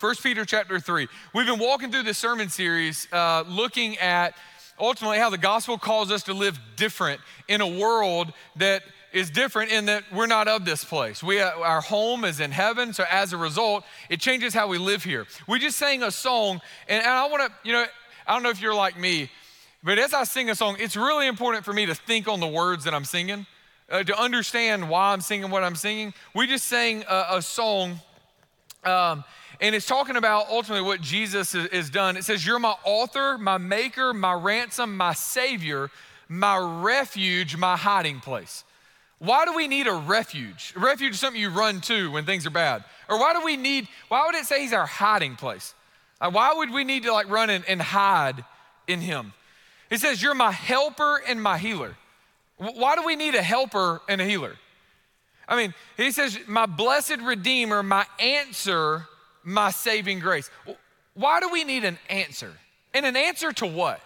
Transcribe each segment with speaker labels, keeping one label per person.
Speaker 1: 1 Peter chapter 3. We've been walking through this sermon series uh, looking at ultimately how the gospel calls us to live different in a world that is different in that we're not of this place. We, uh, our home is in heaven, so as a result, it changes how we live here. We just sang a song, and, and I want to, you know, I don't know if you're like me, but as I sing a song, it's really important for me to think on the words that I'm singing, uh, to understand why I'm singing what I'm singing. We just sang a, a song, um, and it's talking about ultimately what Jesus has done. It says, You're my author, my maker, my ransom, my savior, my refuge, my hiding place. Why do we need a refuge? A refuge is something you run to when things are bad. Or why do we need, why would it say he's our hiding place? Why would we need to like run and, and hide in him? It says, You're my helper and my healer. Why do we need a helper and a healer? I mean, he says, My blessed Redeemer, my answer, my saving grace. Why do we need an answer? And an answer to what?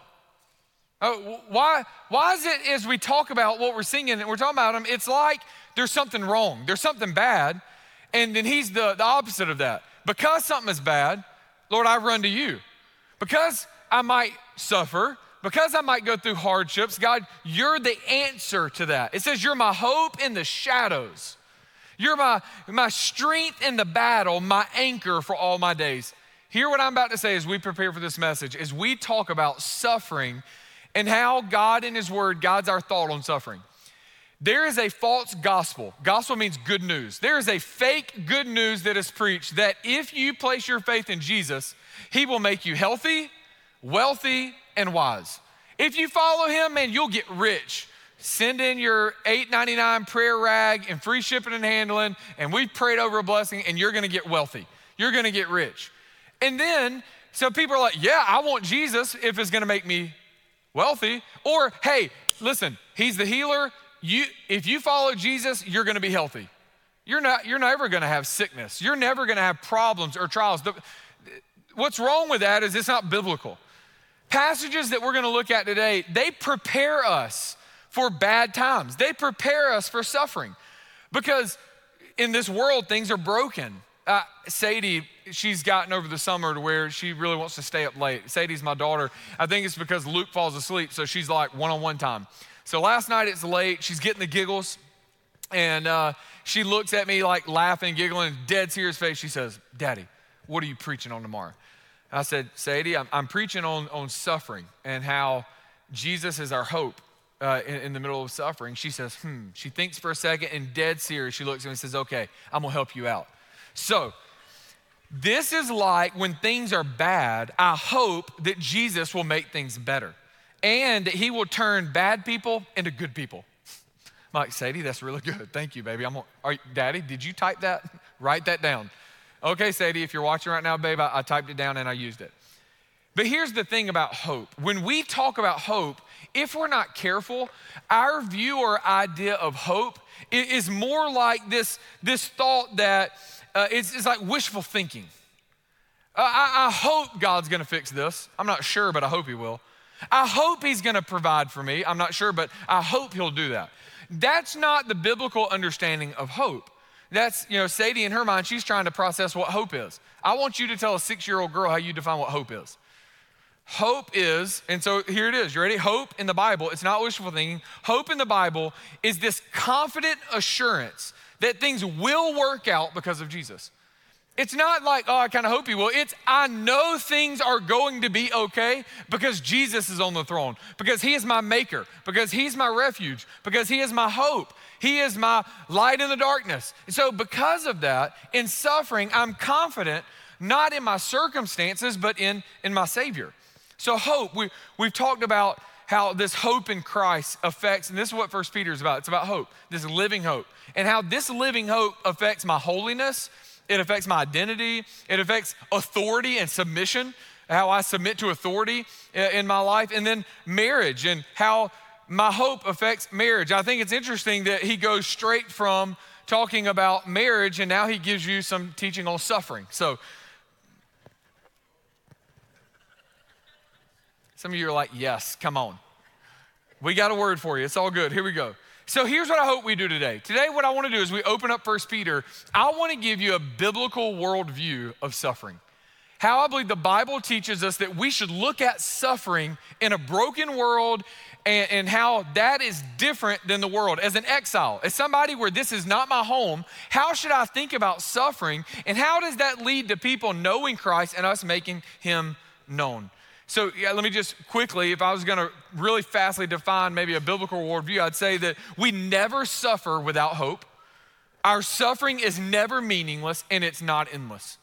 Speaker 1: Oh, why, why is it as we talk about what we're singing and we're talking about him, it's like there's something wrong, there's something bad, and then he's the, the opposite of that. Because something is bad, Lord, I run to you. Because I might suffer, because I might go through hardships, God, you're the answer to that. It says, You're my hope in the shadows. You're my, my strength in the battle, my anchor for all my days. Hear what I'm about to say as we prepare for this message, as we talk about suffering and how God in His Word guides our thought on suffering. There is a false gospel. Gospel means good news. There is a fake good news that is preached that if you place your faith in Jesus, He will make you healthy, wealthy, and wise. If you follow Him, man, you'll get rich. Send in your $8.99 prayer rag and free shipping and handling, and we've prayed over a blessing, and you're gonna get wealthy. You're gonna get rich. And then, so people are like, yeah, I want Jesus if it's gonna make me wealthy. Or, hey, listen, he's the healer. You, if you follow Jesus, you're to be healthy. You're, not, you're never to have sickness. You're never to have problems or trials. The, what's wrong with that is it's not biblical. Passages that we're to look at today, they prepare us for bad times. They prepare us for suffering because in this world, things are broken. Uh, Sadie, she's gotten over the summer to where she really wants to stay up late. Sadie's my daughter. I think it's because Luke falls asleep, so she's like one on one time. So last night it's late. She's getting the giggles, and uh, she looks at me like laughing, giggling, dead serious face. She says, Daddy, what are you preaching on tomorrow? I said, Sadie, I'm, I'm preaching on, on suffering and how Jesus is our hope uh, in, in, the middle of suffering. She says, hmm. She thinks for a second and dead serious. She looks at me and says, Okay, I'm gonna help you out. So, this is like when things are bad, I hope that Jesus will make things better and that he will turn bad people into good people. I'm like, Sadie, that's really good. Thank you, baby. I'm are, Daddy, did you type that? Write that down. Okay, Sadie, if you're watching right now, babe, I, I typed it down and I used it. But here's the thing about hope. When we talk about hope, if we're not careful, our view or idea of hope is more like this, this thought that uh, it's, it's, like wishful thinking. Uh, I, I hope God's gonna fix this. I'm not sure, but I hope He will. I hope He's gonna provide for me. I'm not sure, but I hope He'll do that. That's not the biblical understanding of hope. That's, you know, Sadie in her mind, she's trying to process what hope is. I want you to tell a six year old girl how you define what hope is. Hope is, and so here it is. You ready? Hope in the Bible, it's not wishful thinking. Hope in the Bible is this confident assurance that things will work out because of Jesus. It's not like, oh, I kind of hope he will. It's, I know things are going to be okay because Jesus is on the throne, because he is my maker, because he's my refuge, because he is my hope. He is my light in the darkness. So, because of that, in suffering, I'm confident not in my circumstances, but in, in my Savior. So, hope, we, we've talked about how this hope in Christ affects, and this is what First Peter is about. It's about hope, this living hope, and how this living hope affects my holiness, it affects my identity, it affects authority and submission, how I submit to authority uh, in my life, and then marriage and how my hope affects marriage. I think it's interesting that he goes straight from talking about marriage and now he gives you some teaching on suffering. So, Some of you are like, yes, come on. We got a word for you. It's all good. Here we go. So here's what I hope we do today. Today, what I want to do is we open up First Peter. I want to give you a biblical worldview of suffering. how I believe the Bible teaches us that we should look at suffering in a broken world and, and, how that is different than the world. As an exile, as somebody where this is not my home, how should I think about suffering? And how does that lead to people knowing Christ and us making him known? So, yeah, let me just quickly, if I was gonna really fastly define maybe a biblical worldview, I'd say that we never suffer without hope. Our suffering is never meaningless and it's not endless.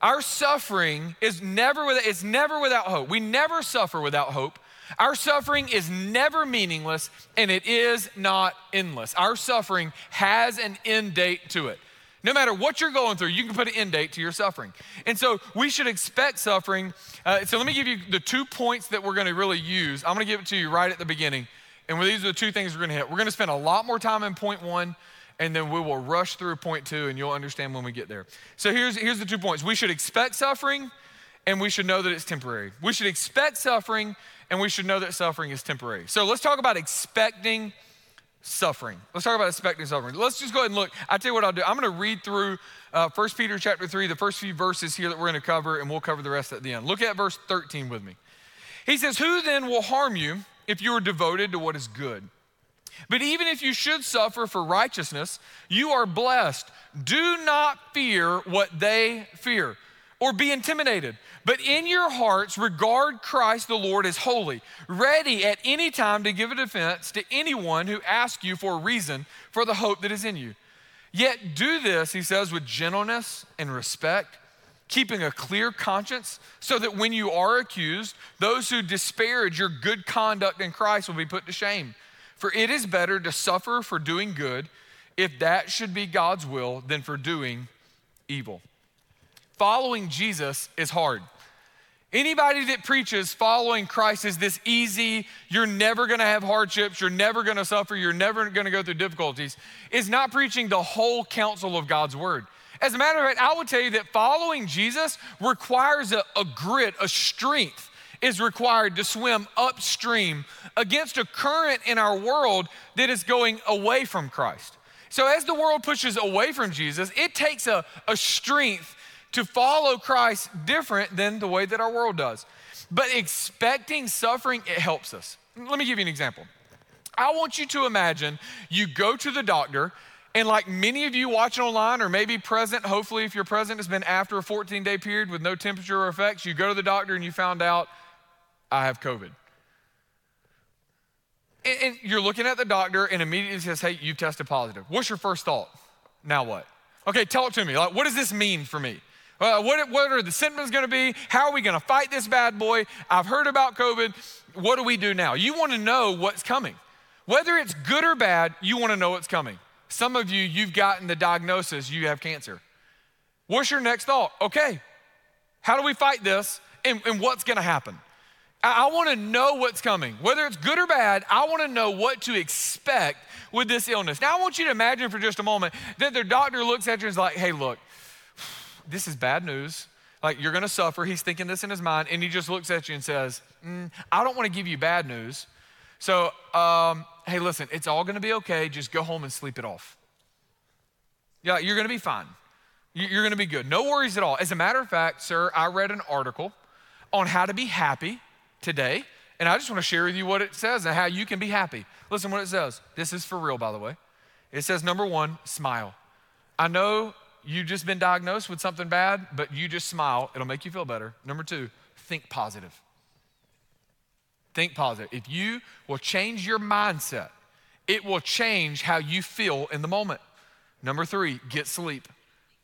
Speaker 1: Our suffering is never it's never without hope. We never suffer without hope. Our suffering is never meaningless and it is not endless. Our suffering has an end date to it. No matter what you're going through, you can put an end date to your suffering. And so we should expect suffering. Uh, so let me give you the two points that we're going to really use. I'm going to give it to you right at the beginning. And these are the two things we're going to hit. We're going to spend a lot more time in point one and then we will rush through point two and you'll understand when we get there. So here's, here's the two points we should expect suffering and we should know that it's temporary. We should expect suffering and we should know that suffering is temporary. So let's talk about expecting suffering. Let's talk about expecting suffering. Let's just go ahead and look. I tell you what I'll do. I'm going to read through uh, 1 Peter chapter 3, the first few verses here that we're going to cover, and we'll cover the rest at the end. Look at verse 13 with me. He says, Who then will harm you if you are devoted to what is good? But even if you should suffer for righteousness, you are blessed. Do not fear what they fear or be intimidated, but in your hearts regard Christ the Lord as holy, ready at any time to give a defense to anyone who asks you for a reason for the hope that is in you. Yet do this, he says, with gentleness and respect, keeping a clear conscience, so that when you are accused, those who disparage your good conduct in Christ will be put to shame. For it is better to suffer for doing good, if that should be God's will, than for doing evil. Following Jesus is hard. Anybody that preaches following Christ is this easy, you're never gonna have hardships, you're never gonna suffer, you're never gonna go through difficulties, is not preaching the whole counsel of God's word. As a matter of fact, I would tell you that following Jesus requires a, a grit, a strength is required to swim upstream against a current in our world that is going away from Christ. So, as the world pushes away from Jesus, it takes a, a strength to follow Christ different than the way that our world does. But expecting suffering, it helps us. Let me give you an example. I want you to imagine you go to the doctor, and like many of you watching online or maybe present, hopefully, if you're present, it's been after a 14 day period with no temperature or effects, you go to the doctor and you found out I have COVID. And, and you're looking at the doctor and immediately says, Hey, you've tested positive. What's your first thought? Now what? Okay, talk to me. Like, what does this mean for me? Uh, what, what are the symptoms gonna be? How are we gonna fight this bad boy? I've heard about COVID. What do we do now? You wanna know what's coming. Whether it's good or bad, you wanna know what's coming. Some of you, you've gotten the diagnosis you have cancer. What's your next thought? Okay, how do we fight this and, and what's gonna happen? I, I want to know what's coming. Whether it's good or bad, I want to know what to expect with this illness. Now, I want you to imagine for just a moment that their doctor looks at you and is like, hey, look, this is bad news. Like, you're going to suffer. He's thinking this in his mind, and he just looks at you and says, mm, I don't want to give you bad news. So, um, hey, listen, it's all going to be okay. Just go home and sleep it off. Yeah, you're going to be fine. You're going to be good. No worries at all. As a matter of fact, sir, I read an article on how to be happy today, and I just want to share with you what it says and how you can be happy. Listen what it says. This is for real, by the way. It says, number one, smile. I know you've just been diagnosed with something bad, but you just smile. It'll make you feel better. Number two, think positive. Think positive. If you will change your mindset, it will change how you feel in the moment. Number three, get sleep.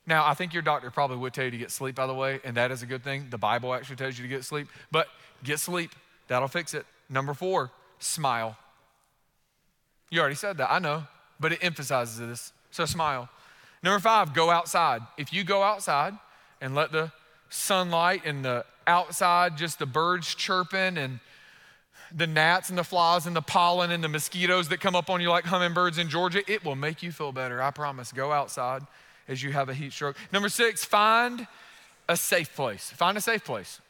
Speaker 1: Now, I think your doctor probably would tell you to get sleep, by the way, and that is a good thing. The Bible actually tells you to get sleep, but get sleep. That'll fix it. Number four, smile. You already said that, I know, but it emphasizes this. So smile. Number five, go outside. If you go outside and let the sunlight and the outside, just the birds chirping and the gnats and the flies and the pollen and the mosquitoes that come up on you like hummingbirds in Georgia, it will make you feel better. I promise. Go outside as you have a heat stroke. Number six, find a safe place. Find a safe place.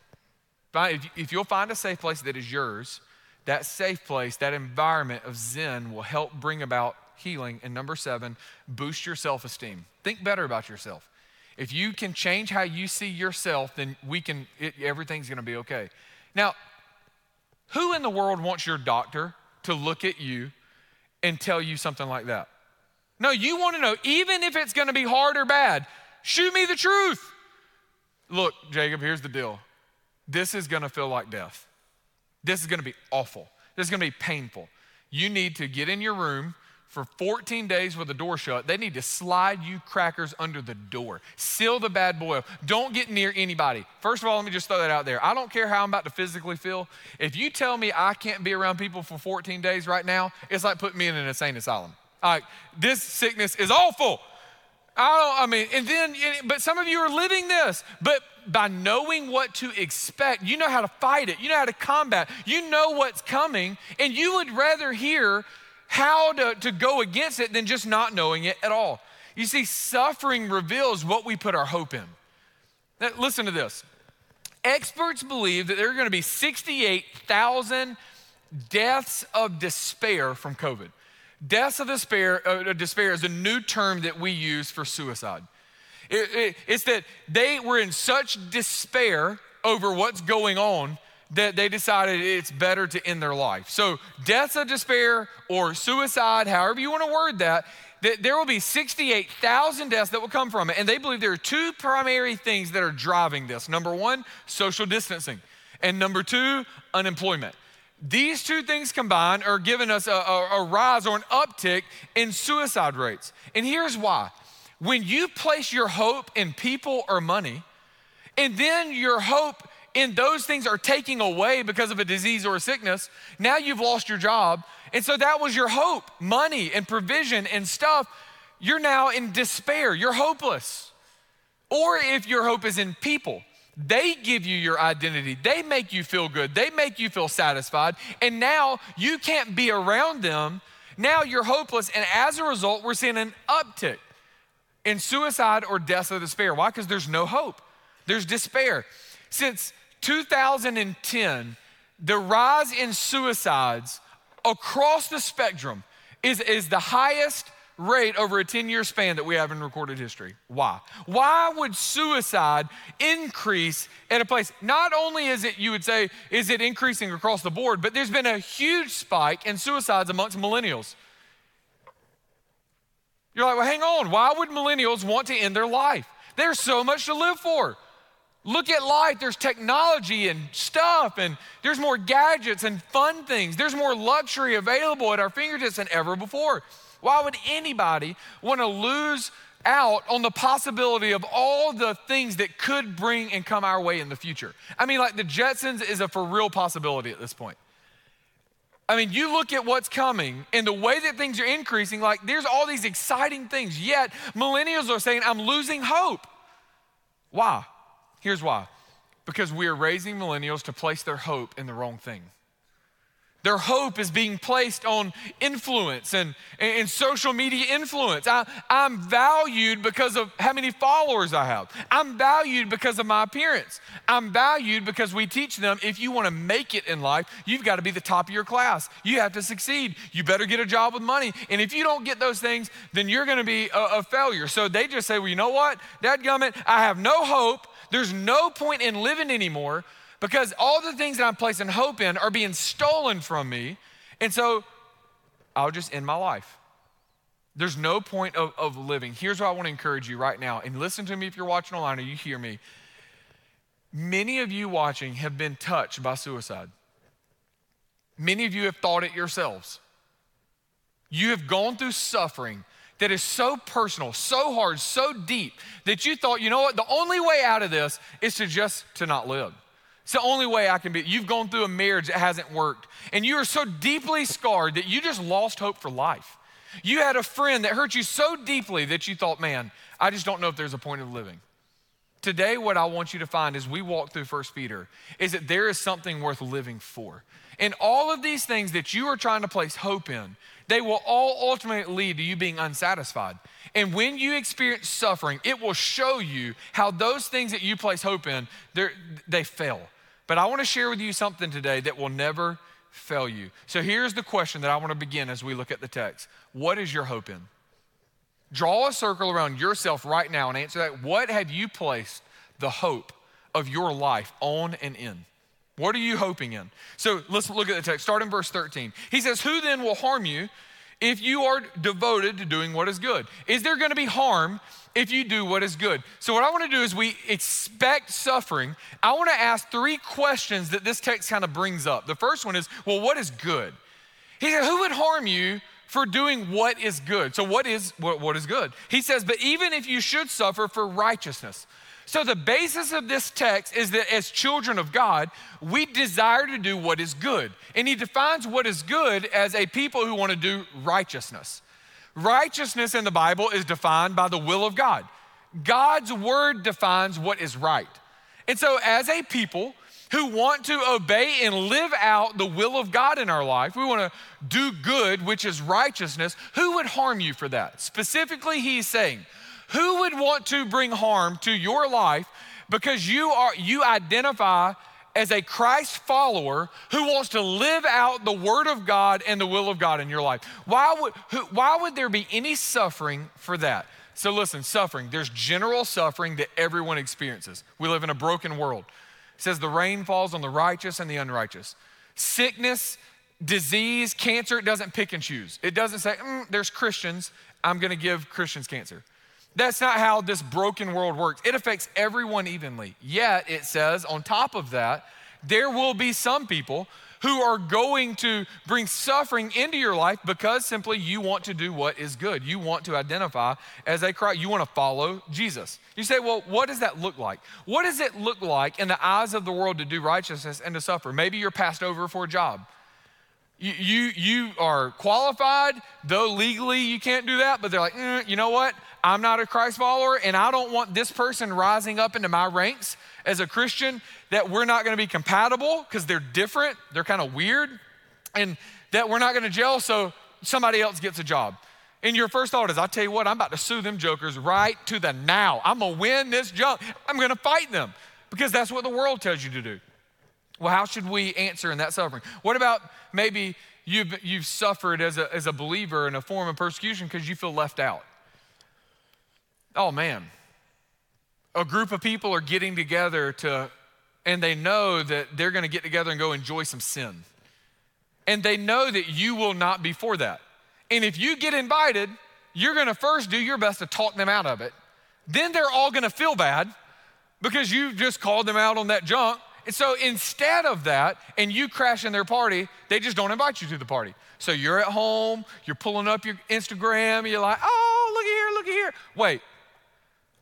Speaker 1: If you'll find a safe place that is yours, that safe place, that environment of Zen will help bring about healing. And number seven, boost your self esteem. Think better about yourself. if you can change how you see yourself, then we can, it, everything's gonna be okay. Now, who in the world wants your doctor to look at you and tell you something like that? No, you wanna know, even if it's gonna be hard or bad, shoot me the truth. Look, Jacob, here's the deal. This is gonna feel like death. This is gonna be awful. This is gonna be painful. You need to get in your room for 14 days with the door shut. They need to slide you crackers under the door. Seal the bad boy up. Don't get near anybody. First of all, let me just throw that out there. I don't care how I'm about to physically feel. If you tell me I can't be around people for 14 days right now, it's like putting me in an insane asylum. Like, this sickness is awful. I don't, I mean, and then, but some of you are living this, but by knowing what to expect, you know how to fight it, you know how to combat, you know what's coming, and you would rather hear how to, to go against it than just not knowing it at all. You see, suffering reveals what we put our hope in. Now, listen to this. Experts believe that there are going to be 68,000 deaths of despair from COVID. Deaths of despair, uh, despair is a new term that we use for suicide. It, it, it's that they were in such despair over what's going on that they decided it's better to end their life. So, deaths of despair or suicide, however you want to word that, that there will be 68,000 deaths that will come from it. And they believe there are two primary things that are driving this. Number one, social distancing. And number two, unemployment. These two things combined are giving us a, a, a rise or an uptick in suicide rates. And here's why. When you place your hope in people or money, and then your hope and those things are taking away because of a disease or a sickness, now you've lost your job. And so that was your hope money and provision and stuff. You're now in despair, you're hopeless. Or if your hope is in people, they give you your identity, they make you feel good, they make you feel satisfied, and now you can't be around them. Now you're hopeless, and as a result, we're seeing an uptick in suicide or death of despair. Why? Because there's no hope, there's despair. Since 2010, the rise in suicides across the spectrum is, is the highest rate over a 10 year span that we have in recorded history. Why? Why would suicide increase at a place? Not only is it, you would say, is it increasing across the board, but there's been a huge spike in suicides amongst millennials. You're like, well, hang on. Why would millennials want to end their life? There's so much to live for. Look at life. There's technology and stuff, and there's more gadgets and fun things. There's more luxury available at our fingertips than ever before. Why would anybody want to lose out on the possibility of all the things that could bring and come our way in the future? I mean, like the Jetsons is a for real possibility at this point. I mean, you look at what's coming and the way that things are increasing, like there's all these exciting things, yet millennials are saying, I'm losing hope. Why? Here's why because we are raising millennials to place their hope in the wrong thing. Their hope is being placed on influence and, and, social media influence. I, I'm valued because of how many followers I have. I'm valued because of my appearance. I'm valued because we teach them if you want to make it in life, you've got to be the top of your class. You have to succeed. You better get a job with money. And if you don't get those things, then you're going to be a, a failure. So they just say, well, you know what? Dadgummit, I have no hope. There's no point in living anymore because all the things that I'm placing hope in are being stolen from me. And so I'll just end my life. There's no point of, of living. Here's what I want to encourage you right now. And listen to me if you're watching online or you hear me. Many of you watching have been touched by suicide. Many of you have thought it yourselves. You have gone through suffering that is so personal, so hard, so deep that you thought, you know what, the only way out of this is to just to not live. It's the only way I can be. You've gone through a marriage that hasn't worked, and you are so deeply scarred that you just lost hope for life. You had a friend that hurt you so deeply that you thought, man, I just don't know if there's a point of living. Today, what I want you to find as we walk through First Peter is that there is something worth living for. And all of these things that you are trying to place hope in, they will all ultimately lead to you being unsatisfied. And when you experience suffering, it will show you how those things that you place hope in, they fail. But I want to share with you something today that will never fail you. So here's the question that I want to begin as we look at the text What is your hope in? Draw a circle around yourself right now and answer that. What have you placed the hope of your life on and in? What are you hoping in? So let's look at the text. Start in verse 13. He says, Who then will harm you if you are devoted to doing what is good? Is there going to be harm if you do what is good? So, what I want to do is we expect suffering. I want to ask three questions that this text kind of brings up. The first one is, Well, what is good? He said, Who would harm you for doing what is good? So, what is, what, what is good? He says, But even if you should suffer for righteousness. So, the basis of this text is that as children of God, we desire to do what is good. And he defines what is good as a people who want to do righteousness. Righteousness in the Bible is defined by the will of God. God's word defines what is right. And so, as a people who want to obey and live out the will of God in our life, we want to do good, which is righteousness, who would harm you for that? Specifically, he's saying, who would want to bring harm to your life because you are you identify as a Christ follower who wants to live out the word of God and the will of God in your life? Why would who, why would there be any suffering for that? So listen, suffering, there's general suffering that everyone experiences. We live in a broken world. It says the rain falls on the righteous and the unrighteous. Sickness, disease, cancer, it doesn't pick and choose. It doesn't say, mm, there's Christians, I'm gonna give Christians cancer. That's not how this broken world works. It affects everyone evenly. Yet, it says, on top of that, there will be some people who are going to bring suffering into your life because simply you want to do what is good. You want to identify as a Christ. You want to follow Jesus. You say, well, what does that look like? What does it look like in the eyes of the world to do righteousness and to suffer? Maybe you're passed over for a job. You, you, you are qualified, though legally you can't do that, but they're like, mm, you know what? I'm not a Christ follower, and I don't want this person rising up into my ranks as a Christian, that we're not gonna be compatible because they're different, they're kind of weird, and that we're not gonna gel, so somebody else gets a job. And your first thought is, I'll tell you what, I'm about to sue them jokers right to the now. I'm gonna win this job. I'm gonna fight them because that's what the world tells you to do. Well, how should we answer in that suffering? What about maybe you've, you've suffered as a, as a believer in a form of persecution because you feel left out? Oh, man. A group of people are getting together to, and they know that they're going to get together and go enjoy some sin. And they know that you will not be for that. And if you get invited, you're going to first do your best to talk them out of it. Then they're all going to feel bad because you just called them out on that junk. And so instead of that, and you crashing their party, they just don't invite you to the party. So you're at home, you're pulling up your Instagram, you're like, oh, look at here, look at here. Wait,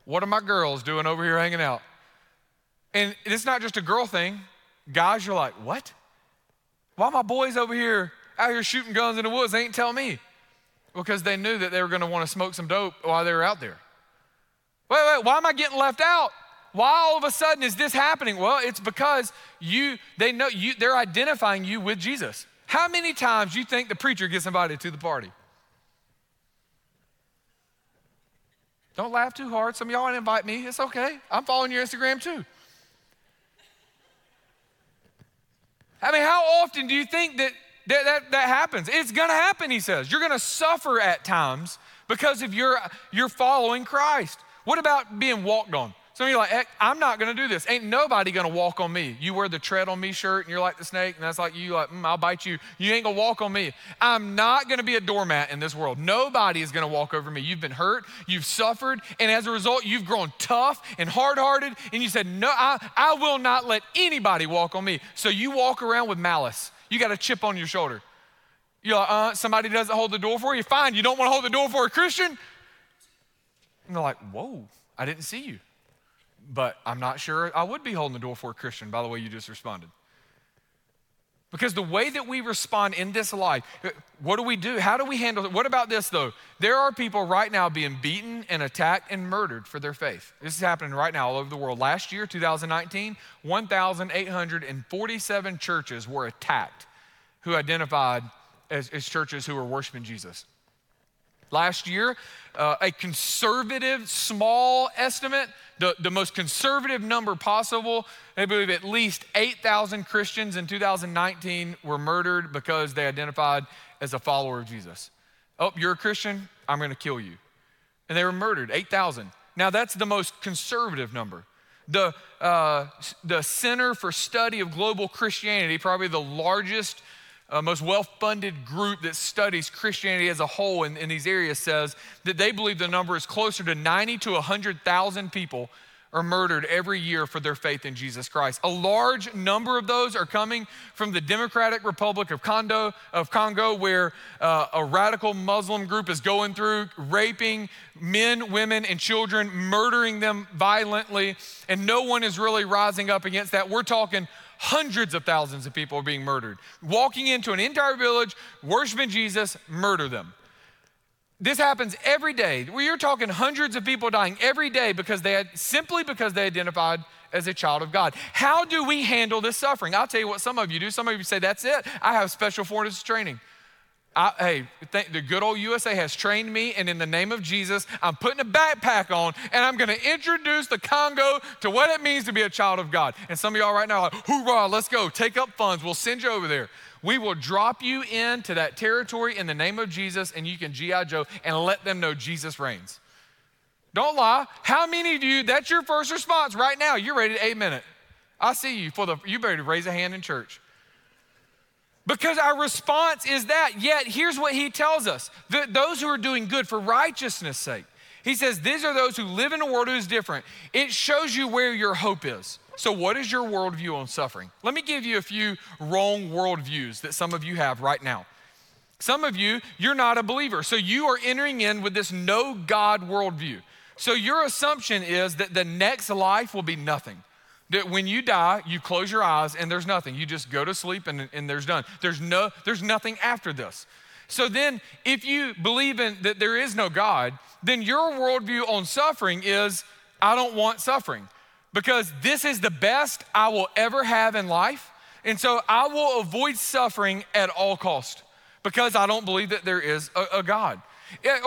Speaker 1: what are my girls doing over here hanging out? And it's not just a girl thing. Guys, you're like, what? Why my boys over here out here shooting guns in the woods? They ain't tell me. Because they knew that they were going to want to smoke some dope while they were out there. Wait, wait, why am I getting left out? Why all of a sudden is this happening? Well, it's because you they know you they're identifying you with Jesus. How many times you think the preacher gets invited to the party? Don't laugh too hard. Some of y'all invite me. It's okay. I'm following your Instagram too. I mean, how often do you think that that, that, that happens? It's gonna happen, he says. You're gonna suffer at times because of your, your following Christ. What about being walked on? Some of you are like, I'm not to do this. Ain't nobody to walk on me. You wear the tread on me shirt and you're like the snake, and that's like you, like, mm, I'll bite you. You ain't to walk on me. I'm not to be a doormat in this world. Nobody is to walk over me. You've been hurt, you've suffered, and as a result, you've grown tough and hard hearted, and you said, No, I, I will not let anybody walk on me. So you walk around with malice. You got a chip on your shoulder. You're like, uh, somebody doesn't hold the door for you. Fine, you don't want to hold the door for a Christian? And they're like, Whoa, I didn't see you but I'm not sure I would be holding the door for a Christian by the way you just responded. Because the way that we respond in this life, what do we do? How do we handle it? What about this though? There are people right now being beaten and attacked and murdered for their faith. This is happening right now all over the world. Last year, 2019, 1,847 churches were attacked who identified as, as churches who were worshiping Jesus. Last year, uh, a conservative, small estimate, the, the most conservative number possible, they believe at least 8,000 Christians in 2019 were murdered because they identified as a follower of Jesus. Oh, you're a Christian? I'm going to kill you. and they were murdered 8,000. Now, that's the most conservative number. The, uh, the Center for Study of Global Christianity, probably the largest, uh, most well funded group that studies Christianity as a whole in, in these areas, says that they believe the number is closer to 90 to 100,000 people are murdered every year for their faith in Jesus Christ. A large number of those are coming from the Democratic Republic of Congo, of Congo where uh, a radical Muslim group is going through raping men, women, and children, murdering them violently, and no one is really rising up against that. We're talking hundreds of thousands of people are being murdered. Walking into an entire village, worshiping Jesus, murder them. This happens every day. We are talking hundreds of people dying every day because they had simply because they identified as a child of God. How do we handle this suffering? I'll tell you what some of you do. Some of you say, That's it. I have special forces training. I, hey, th- the good old USA has trained me, and in the name of Jesus, I'm putting a backpack on and I'm gonna introduce the Congo to what it means to be a child of God. And some of y'all right now are like, hoorah, let's go, take up funds, we'll send you over there. We will drop you into that territory in the name of Jesus, and you can G.I. Joe and let them know Jesus reigns. Don't lie. How many of you, that's your first response right now? You're ready to amen it. I see you for the, you better raise a hand in church. Because our response is that. Yet, here's what he tells us those who are doing good for righteousness' sake, he says, these are those who live in a world who is different. It shows you where your hope is. So, what is your worldview on suffering? Let me give you a few wrong worldviews that some of you have right now. Some of you, you're not a believer. So, you are entering in with this no God worldview. So, your assumption is that the next life will be nothing. That when you die, you close your eyes and there's nothing. You just go to sleep and, and there's done. There's, no, there's nothing after this. So then, if you believe in that there is no God, then your worldview on suffering is I don't want suffering because this is the best I will ever have in life. And so I will avoid suffering at all cost because I don't believe that there is a, a God.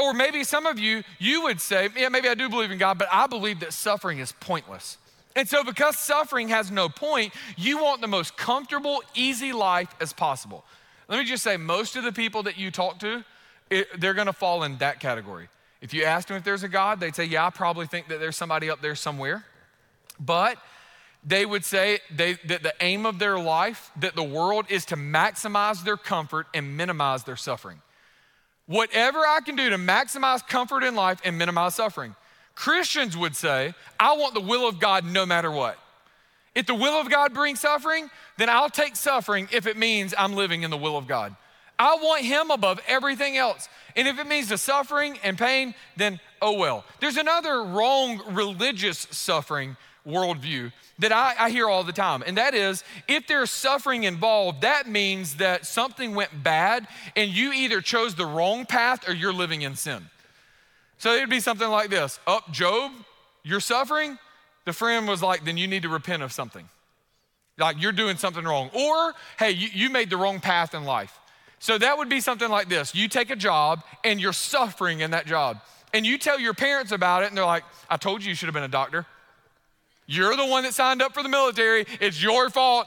Speaker 1: Or maybe some of you, you would say, yeah, maybe I do believe in God, but I believe that suffering is pointless. And so, because suffering has no point, you want the most comfortable, easy life as possible. Let me just say, most of the people that you talk to, it, they're gonna fall in that category. If you ask them if there's a God, they'd say, Yeah, I probably think that there's somebody up there somewhere. But they would say they, that the aim of their life, that the world is to maximize their comfort and minimize their suffering. Whatever I can do to maximize comfort in life and minimize suffering. Christians would say, I want the will of God no matter what. If the will of God brings suffering, then I'll take suffering if it means I'm living in the will of God. I want Him above everything else. And if it means the suffering and pain, then oh well. There's another wrong religious suffering worldview that I, I, hear all the time, and that is if there's suffering involved, that means that something went bad and you either chose the wrong path or you're living in sin. So it would be something like this Up, oh, Job, you're suffering. The friend was like, then you need to repent of something. Like you're doing something wrong. Or, hey, you, you made the wrong path in life. So that would be something like this you take a job and you're suffering in that job. And you tell your parents about it, and they're like, I told you you should have been a doctor. You're the one that signed up for the military. It's your fault.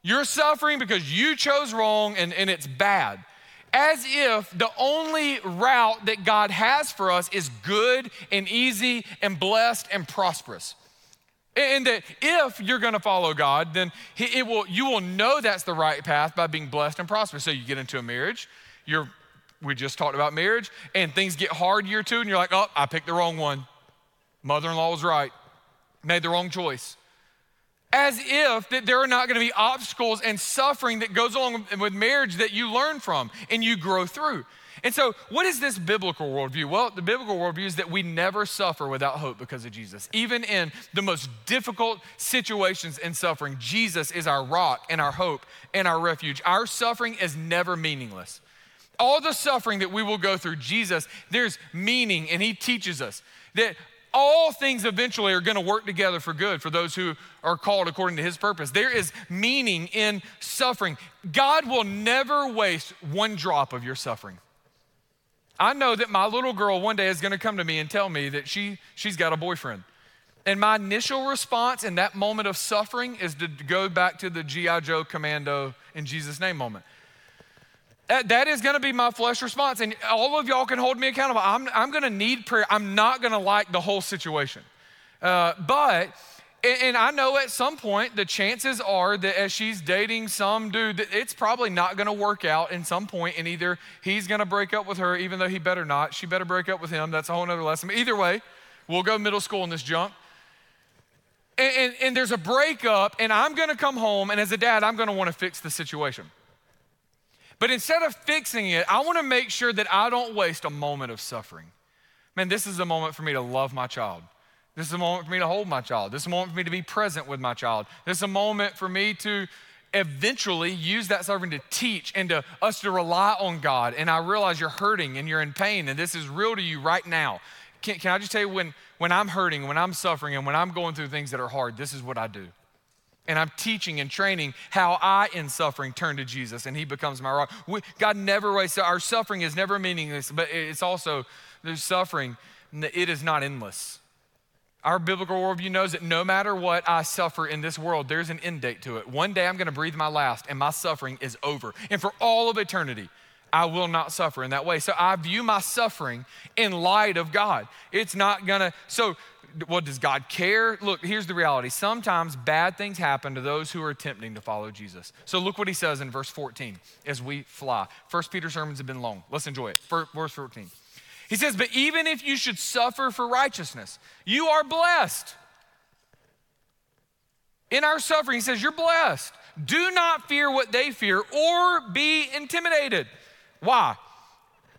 Speaker 1: You're suffering because you chose wrong and, and it's bad. As if the only route that God has for us is good and easy and blessed and prosperous. And that if you're going to follow God, then it will, you will know that's the right path by being blessed and prosperous. So you get into a marriage, you're, we just talked about marriage, and things get hard year two, and you're like, oh, I picked the wrong one. Mother in law was right made the wrong choice. As if that there are not going to be obstacles and suffering that goes along with marriage that you learn from and you grow through. And so, what is this biblical worldview? Well, the biblical worldview is that we never suffer without hope because of Jesus. Even in the most difficult situations and suffering, Jesus is our rock and our hope and our refuge. Our suffering is never meaningless. All the suffering that we will go through, Jesus, there's meaning, and He teaches us that all things eventually are going to work together for good for those who are called according to his purpose. There is meaning in suffering. God will never waste one drop of your suffering. I know that my little girl one day is going to come to me and tell me that she, she's got a boyfriend. And my initial response in that moment of suffering is to go back to the G.I. Joe commando in Jesus' name moment. That, that is going to be my flesh response. And all of y'all can hold me accountable. I'm, I'm going to need prayer. I'm not going to like the whole situation. Uh, but, and, and I know at some point the chances are that as she's dating some dude, it's probably not going to work out in some point, and either he's going to break up with her, even though he better not. She better break up with him. That's a whole other lesson. But either way, we'll go middle school in this junk. And, and, and there's a breakup, and I'm going to come home, and as a dad, I'm going to want to fix the situation. But instead of fixing it, I want to make sure that I don't waste a moment of suffering. Man, this is a moment for me to love my child. This is a moment for me to hold my child. This is a moment for me to be present with my child. This is a moment for me to eventually use that suffering to teach and to us to rely on God. And I realize you're hurting and you're in pain, and this is real to you right now. Can, can I just tell you when, when I'm hurting, when I'm suffering, and when I'm going through things that are hard, this is what I do and I'm teaching and training how I, in suffering, turn to Jesus and He becomes my rock. We, God never wastes, our suffering is never meaningless, but it's also, there's suffering, it is not endless. Our biblical worldview knows that no matter what I suffer in this world, there's an end date to it. One day I'm gonna breathe my last and my suffering is over. And for all of eternity, I will not suffer in that way. So I view my suffering in light of God. It's not gonna, so what does God care? Look, here's the reality. Sometimes bad things happen to those who are attempting to follow Jesus. So look what he says in verse 14 as we fly. First Peter sermons have been long. Let's enjoy it. Verse 14. He says, But even if you should suffer for righteousness, you are blessed. In our suffering, he says, You're blessed. Do not fear what they fear or be intimidated. Why?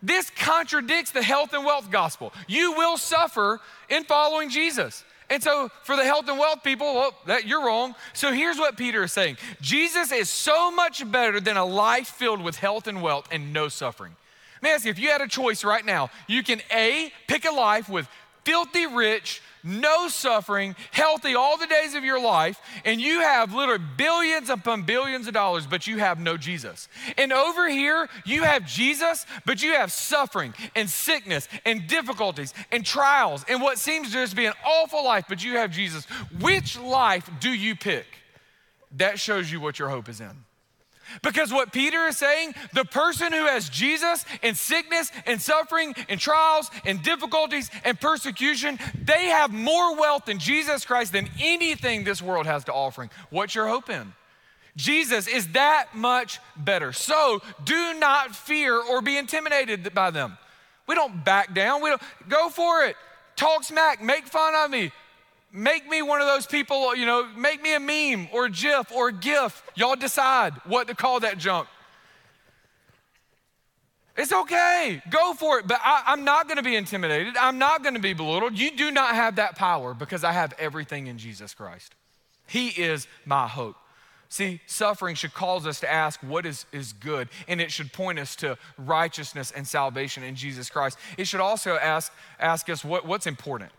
Speaker 1: This contradicts the health and wealth gospel. You will suffer in following Jesus. And so, for the health and wealth people, well, that you're wrong. So here's what Peter is saying: Jesus is so much better than a life filled with health and wealth and no suffering. Let me ask you: if you had a choice right now, you can a pick a life with filthy rich, no suffering, healthy all the days of your life, and you have literally billions upon billions of dollars, but you have no Jesus. And over here, you have Jesus, but you have suffering and sickness and difficulties and trials and what seems to just be an awful life, but you have Jesus. Which life do you pick? That shows you what your hope is in. Because what Peter is saying, the person who has Jesus in sickness and suffering and trials and difficulties and persecution, they have more wealth in Jesus Christ than anything this world has to offer. What's your hope in? Jesus is that much better. So do not fear or be intimidated by them. We don't back down. We don't go for it. Talk smack, make fun of me, Make me one of those people, you know, make me a meme or a GIF or a GIF. Y'all decide what to call that junk. It's okay. Go for it. But I, am not going to be intimidated. I'm not going to be belittled. You do not have that power because I have everything in Jesus Christ. He is my hope. See, suffering should cause us to ask what is, is good, and it should point us to righteousness and salvation in Jesus Christ. It should also ask, ask us what, what's important.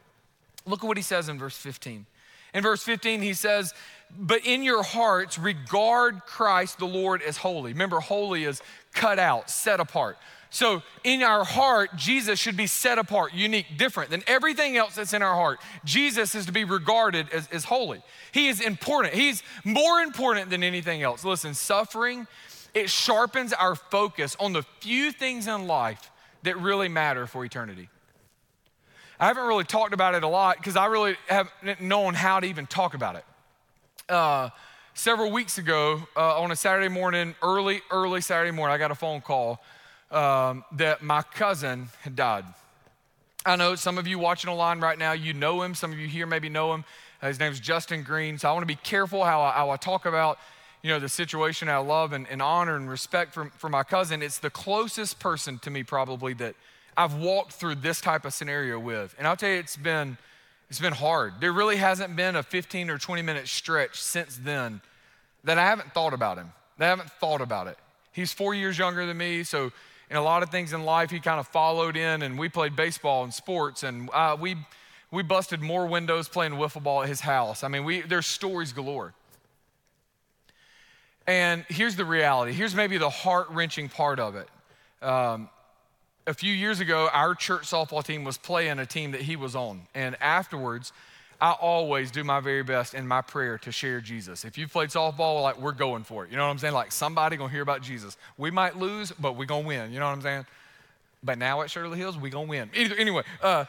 Speaker 1: Look at what he says in verse 15. In verse 15, he says, But in your hearts, regard Christ the Lord as holy. Remember, holy is cut out, set apart. So in our heart, Jesus should be set apart, unique, different than everything else that's in our heart. Jesus is to be regarded as, as holy. He is important. He's more important than anything else. Listen, suffering, it sharpens our focus on the few things in life that really matter for eternity. I haven't really talked about it a lot because I really haven't known how to even talk about it. Uh, several weeks ago, uh, on a Saturday morning, early, early Saturday morning, I got a phone call um, that my cousin had died. I know some of you watching online right now, you know him. Some of you here maybe know him. Uh, his is Justin Green. So I want to be careful how I, how I talk about you know, the situation I love and, and honor and respect for, for my cousin. It's the closest person to me probably that I've walked through this type of scenario with. And I'll tell you, it's been, it's been hard. There really hasn't been a 15 or 20 minute stretch since then that I haven't thought about him, that I haven't thought about it. He's four years younger than me, so in a lot of things in life, he kind of followed in, and we played baseball and sports, and uh, we, we busted more windows playing wiffle ball at his house. I mean, we, there's stories galore. And here's the reality. Here's maybe the heart wrenching part of it. Um, a few years ago, our church softball team was playing a team that he was on. And afterwards, I always do my very best in my prayer to share Jesus. If you've played softball, like we're going for it. You know what I'm saying? Like somebody gonna hear about Jesus. We might lose, but we gonna win. You know what I'm saying? But now at Shirley Hills, we gonna win. Anyway, uh,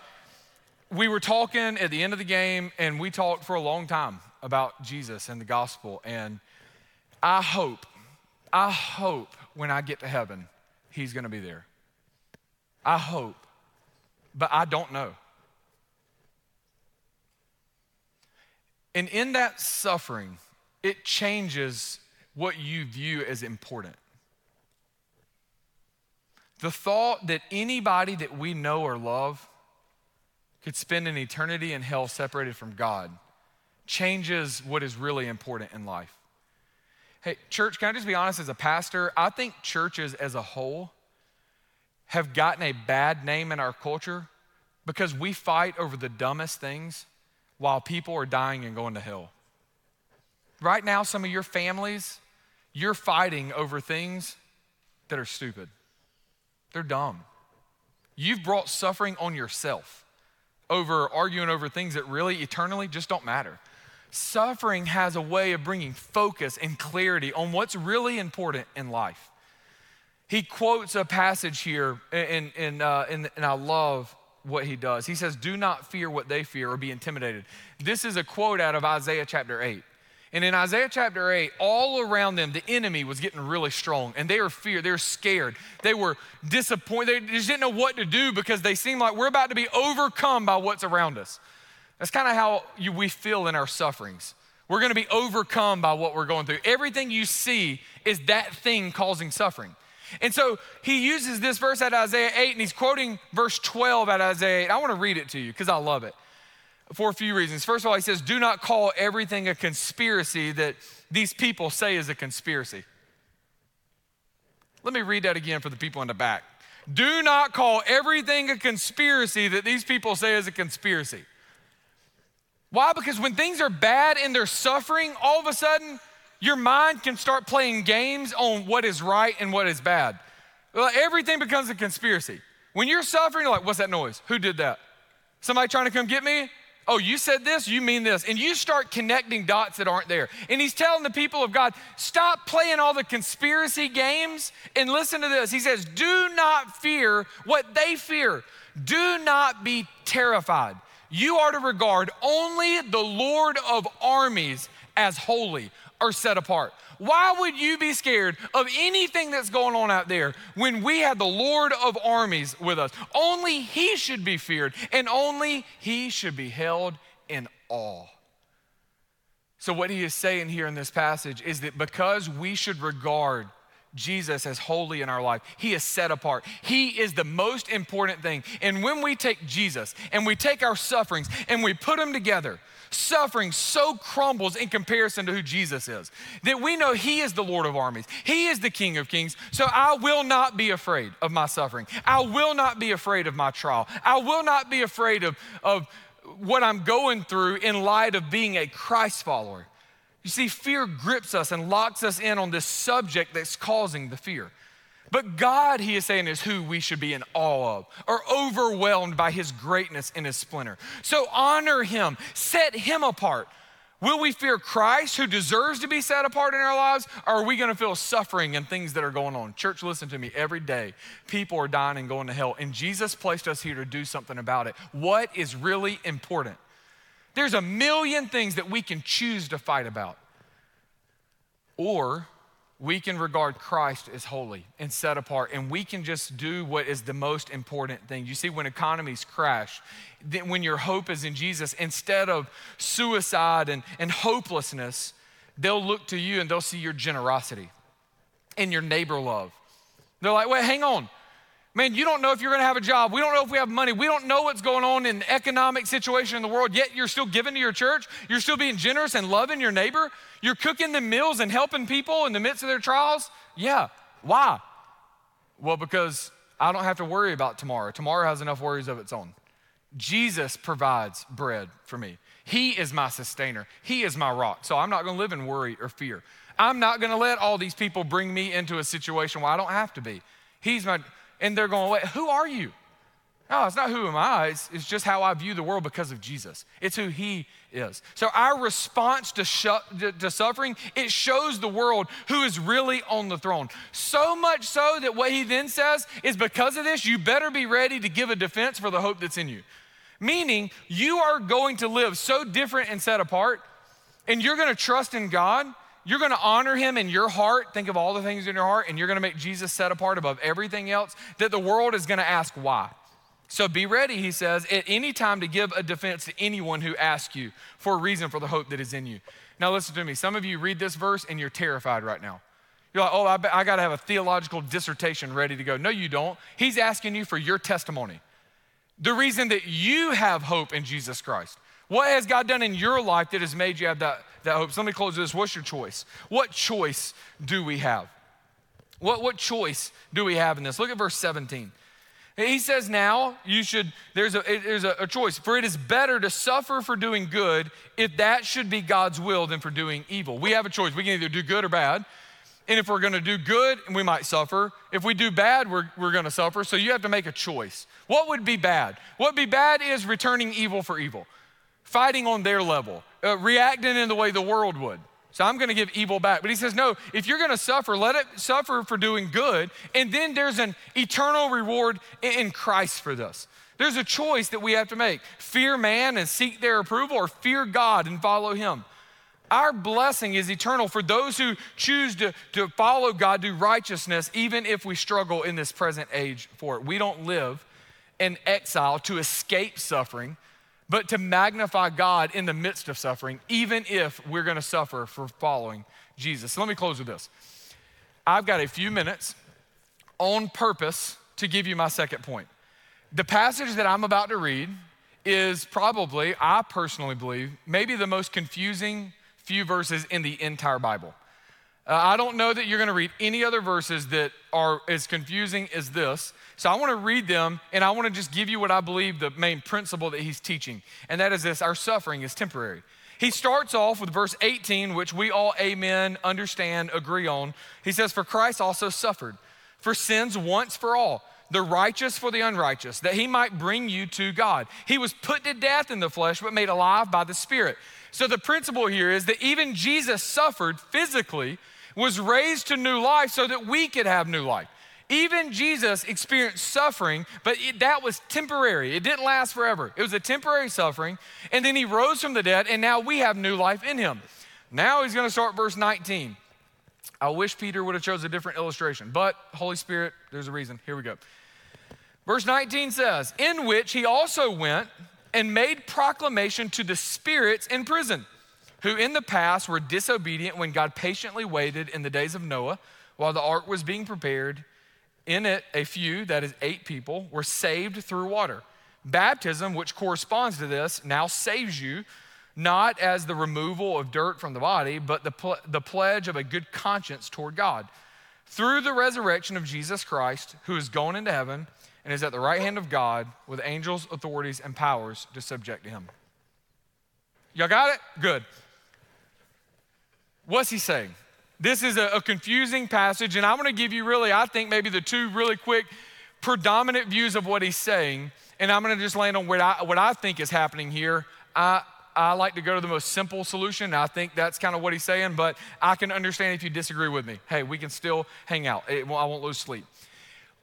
Speaker 1: we were talking at the end of the game, and we talked for a long time about Jesus and the gospel. And I hope, I hope when I get to heaven, he's gonna be there. I hope, but I don't know. And in that suffering, it changes what you view as important. The thought that anybody that we know or love could spend an eternity in hell separated from God changes what is really important in life. Hey, church, can I just be honest as a pastor? I think churches as a whole have gotten a bad name in our culture because we fight over the dumbest things while people are dying and going to hell. Right now, some of your families, you're fighting over things that are stupid. They're dumb. You've brought suffering on yourself over arguing over things that really eternally just don't matter. Suffering has a way of bringing focus and clarity on what's really important in life. He quotes a passage here, and, and, uh, and, and I love what he does. He says, Do not fear what they fear or be intimidated. This is a quote out of Isaiah chapter 8. And in Isaiah chapter 8, all around them, the enemy was getting really strong and they were feared, they were scared, they were disappointed, they just didn't know what to do because they seemed like we're about to be overcome by what's around us. That's kind of how you, we feel in our sufferings. We're gonna be overcome by what we're going through. Everything you see is that thing causing suffering. And so he uses this verse at Isaiah 8 and he's quoting verse 12 at Isaiah 8. I want to read it to you because I love it for a few reasons. First of all, he says, Do not call everything a conspiracy that these people say is a conspiracy. Let me read that again for the people in the back. Do not call everything a conspiracy that these people say is a conspiracy. Why? Because when things are bad and they're suffering, all of a sudden, your mind can start playing games on what is right and what is bad. Everything becomes a conspiracy. When you're suffering, you're like, what's that noise? Who did that? Somebody trying to come get me? Oh, you said this, you mean this. And you start connecting dots that aren't there. And he's telling the people of God, stop playing all the conspiracy games and listen to this. He says, do not fear what they fear. Do not be terrified. You are to regard only the Lord of armies as holy are set apart. Why would you be scared of anything that's going on out there when we have the Lord of armies with us? Only He should be feared, and only He should be held in awe. So, what he is saying here in this passage is that because we should regard Jesus as holy in our life. He is set apart. He is the most important thing. And when we take Jesus and we take our sufferings and we put them together, suffering so crumbles in comparison to who Jesus is that we know He is the Lord of armies, He is the King of kings. So I will not be afraid of my suffering. I will not be afraid of my trial. I will not be afraid of, of what I'm going through in light of being a Christ follower. You see, fear grips us and locks us in on this subject that's causing the fear. But God, he is saying, is who we should be in awe of or overwhelmed by his greatness and his splendor. So honor him, set him apart. Will we fear Christ who deserves to be set apart in our lives? Or are we going to feel suffering and things that are going on? Church, listen to me. Every day, people are dying and going to hell, and Jesus placed us here to do something about it. What is really important? There's a million things that we can choose to fight about. Or we can regard Christ as holy and set apart, and we can just do what is the most important thing. You see, when economies crash, when your hope is in Jesus, instead of suicide and, and hopelessness, they'll look to you and they'll see your generosity and your neighbor love. They're like, wait, hang on. Man, you don't know if you're gonna have a job. We don't know if we have money. We don't know what's going on in the economic situation in the world, yet you're still giving to your church. You're still being generous and loving your neighbor. You're cooking the meals and helping people in the midst of their trials. Yeah. Why? Well, because I don't have to worry about tomorrow. Tomorrow has enough worries of its own. Jesus provides bread for me. He is my sustainer. He is my rock. So I'm not gonna live in worry or fear. I'm not gonna let all these people bring me into a situation where I don't have to be. He's my and they're going, wait, who are you? No, it's not who am I. It's, it's just how I view the world because of Jesus. It's who He is. So our response to, sh- to, to, suffering, it shows the world who is really on the throne. So much so that what He then says is because of this, you better be ready to give a defense for the hope that's in you. Meaning, you are going to live so different and set apart, and you're going to trust in God. You're going to honor him in your heart. Think of all the things in your heart, and you're going to make Jesus set apart above everything else that the world is going to ask why. So be ready, he says, at any time to give a defense to anyone who asks you for a reason for the hope that is in you. Now, listen to me. Some of you read this verse and you're terrified right now. You're like, oh, I, I got to have a theological dissertation ready to go. No, you don't. He's asking you for your testimony. The reason that you have hope in Jesus Christ. What has God done in your life that has made you have that, that hope? So let me close this. What's your choice? What choice do we have? What, what choice do we have in this? Look at verse 17. He says, now you should, there's, a, there's a, a, choice. For it is better to suffer for doing good if that should be God's will than for doing evil. We have a choice. We can either do good or bad. And if we're gonna do good, we might suffer. If we do bad, we're, we're gonna suffer. So you have to make a choice. What would be bad? What would be bad is returning evil for evil, fighting on their level, uh, reacting in the way the world would. So I'm going to give evil back. But he says, no, if you're going to suffer, let it suffer for doing good. And then there's an eternal reward in Christ for this. There's a choice that we have to make fear man and seek their approval, or fear God and follow him. Our blessing is eternal for those who choose to, to follow God, do righteousness, even if we struggle in this present age for it. We don't live in exile to escape suffering but to magnify God in the midst of suffering, even if we're gonna suffer for following Jesus. So let me close with this. I've got a few minutes on purpose to give you my second point. The passage that I'm about to read is probably, I personally believe, maybe the most confusing few verses in the entire Bible. Uh, I don't know that you're going to read any other verses that are as confusing as this. So I want to read them and I want to just give you what I believe the main principle that he's teaching. And that is this our suffering is temporary. He starts off with verse 18, which we all, amen, understand, agree on. He says, For Christ also suffered for sins once for all, the righteous for the unrighteous, that he might bring you to God. He was put to death in the flesh, but made alive by the Spirit. So the principle here is that even Jesus suffered physically was raised to new life so that we could have new life. Even Jesus experienced suffering, but it, that was temporary. It didn't last forever. It was a temporary suffering. And then he rose from the dead, and now we have new life in him. Now he's going to start verse 19. I wish Peter would have chose a different illustration, but Holy Spirit, there's a reason. Here we go. Verse 19 says, In which he also went and made proclamation to the spirits in prison who in the past were disobedient when God patiently waited in the days of Noah while the ark was being prepared. In it, a few, that is eight people, were saved through water. Baptism, which corresponds to this, now saves you, not as the removal of dirt from the body, but the, pl- the pledge of a good conscience toward God. Through the resurrection of Jesus Christ, who is going into heaven and is at the right hand of God with angels, authorities, and powers to subject to him. Y'all got it? Good. What's he saying? This is a, a confusing passage, and I'm going to give you really, I think, maybe the two really quick, predominant views of what he's saying, and I'm going to just land on what I, what I think is happening here. I, I like to go to the most simple solution. I think that's kind of what he's saying, but I can understand if you disagree with me. Hey, we can still hang out. It, I won't lose sleep.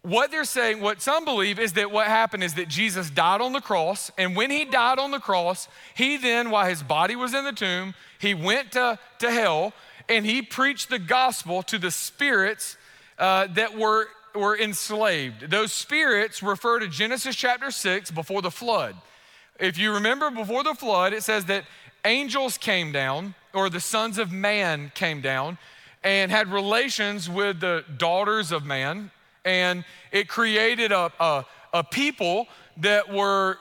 Speaker 1: What they're saying, what some believe, is that what happened is that Jesus died on the cross, and when he died on the cross, he then, while his body was in the tomb, he went to, to hell and he preached the gospel to the spirits uh, that were, were enslaved. Those spirits refer to Genesis chapter 6 before the flood. If you remember before the flood, it says that angels came down, or the sons of man came down, and had relations with the daughters of man. And it created a, a, a people that were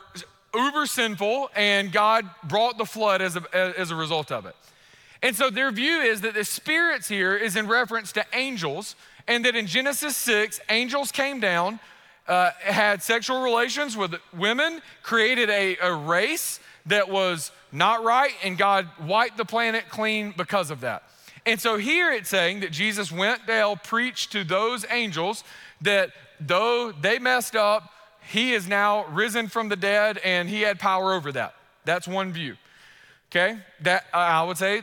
Speaker 1: uber sinful, and God brought the flood as a, as a result of it. And so their view is that the spirits here is in reference to angels, and that in Genesis 6, angels came down, uh, had sexual relations with women, created a, a race that was not right, and God wiped the planet clean because of that. And so here it's saying that Jesus went to hell, preached to those angels that though they messed up, he is now risen from the dead and he had power over that. That's one view. Okay? That I would say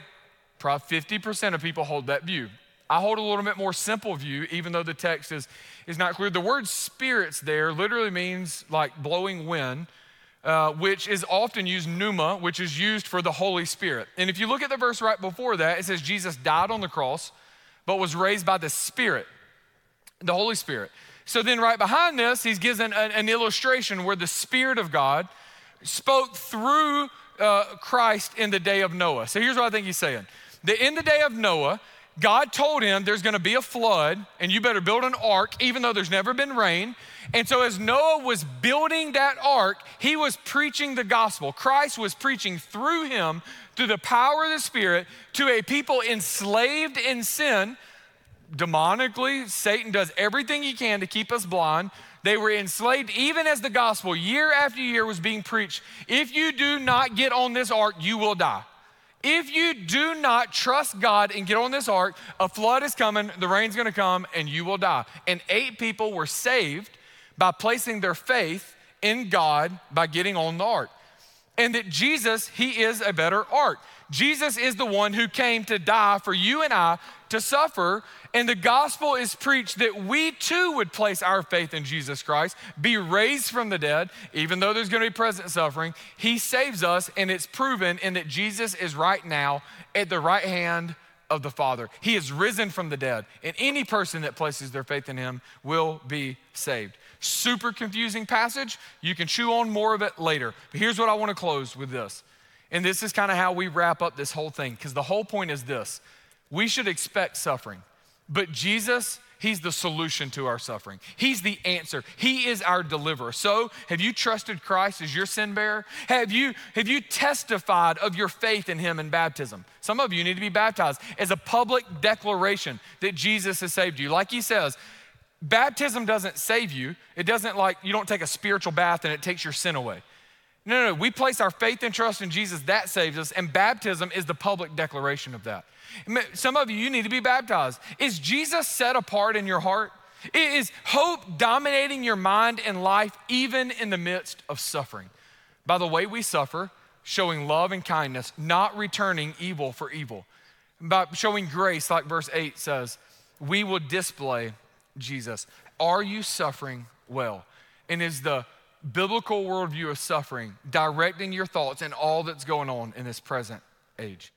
Speaker 1: probably 50% of people hold that view. I hold a little bit more simple view, even though the text is, is not clear. The word spirits there literally means like blowing wind, uh, which is often used pneuma, which is used for the Holy Spirit. And if you look at the verse right before that, it says Jesus died on the cross, but was raised by the Spirit, the Holy Spirit. So then, right behind this, he's given an, an illustration where the Spirit of God spoke through uh, Christ in the day of Noah. So here's what I think he's saying. The, in the day of Noah, God told him there's gonna be a flood and you better build an ark, even though there's never been rain. And so, as Noah was building that ark, he was preaching the gospel. Christ was preaching through him, through the power of the Spirit, to a people enslaved in sin. Demonically, Satan does everything he can to keep us blind. They were enslaved even as the gospel, year after year, was being preached. If you do not get on this ark, you will die. If you do not trust God and get on this ark, a flood is coming, the rain's gonna come, and you will die. And eight people were saved by placing their faith in God by getting on the ark. And that Jesus, He is a better ark. Jesus is the one who came to die for you and I to suffer. And the gospel is preached that we too would place our faith in Jesus Christ, be raised from the dead, even though there's going to be present suffering. He saves us, and it's proven in that Jesus is right now at the right hand of the Father. He is risen from the dead, and any person that places their faith in Him will be saved. Super confusing passage. You can chew on more of it later. But here's what I want to close with this. And this is kind of how we wrap up this whole thing, because the whole point is this we should expect suffering. But Jesus, He's the solution to our suffering. He's the answer. He is our deliverer. So, have you trusted Christ as your sin bearer? Have you, have you testified of your faith in Him in baptism? Some of you need to be baptized as a public declaration that Jesus has saved you. Like He says, baptism doesn't save you. It doesn't like, you don't take a spiritual bath and it takes your sin away. No, no, no. We place our faith and trust in Jesus, that saves us, and baptism is the public declaration of that. Some of you, you need to be baptized. Is Jesus set apart in your heart? Is hope dominating your mind and life, even in the midst of suffering? By the way we suffer, showing love and kindness, not returning evil for evil. By showing grace, like verse 8 says, we will display Jesus. Are you suffering well? And is the biblical worldview of suffering directing your thoughts and all that's going on in this present age.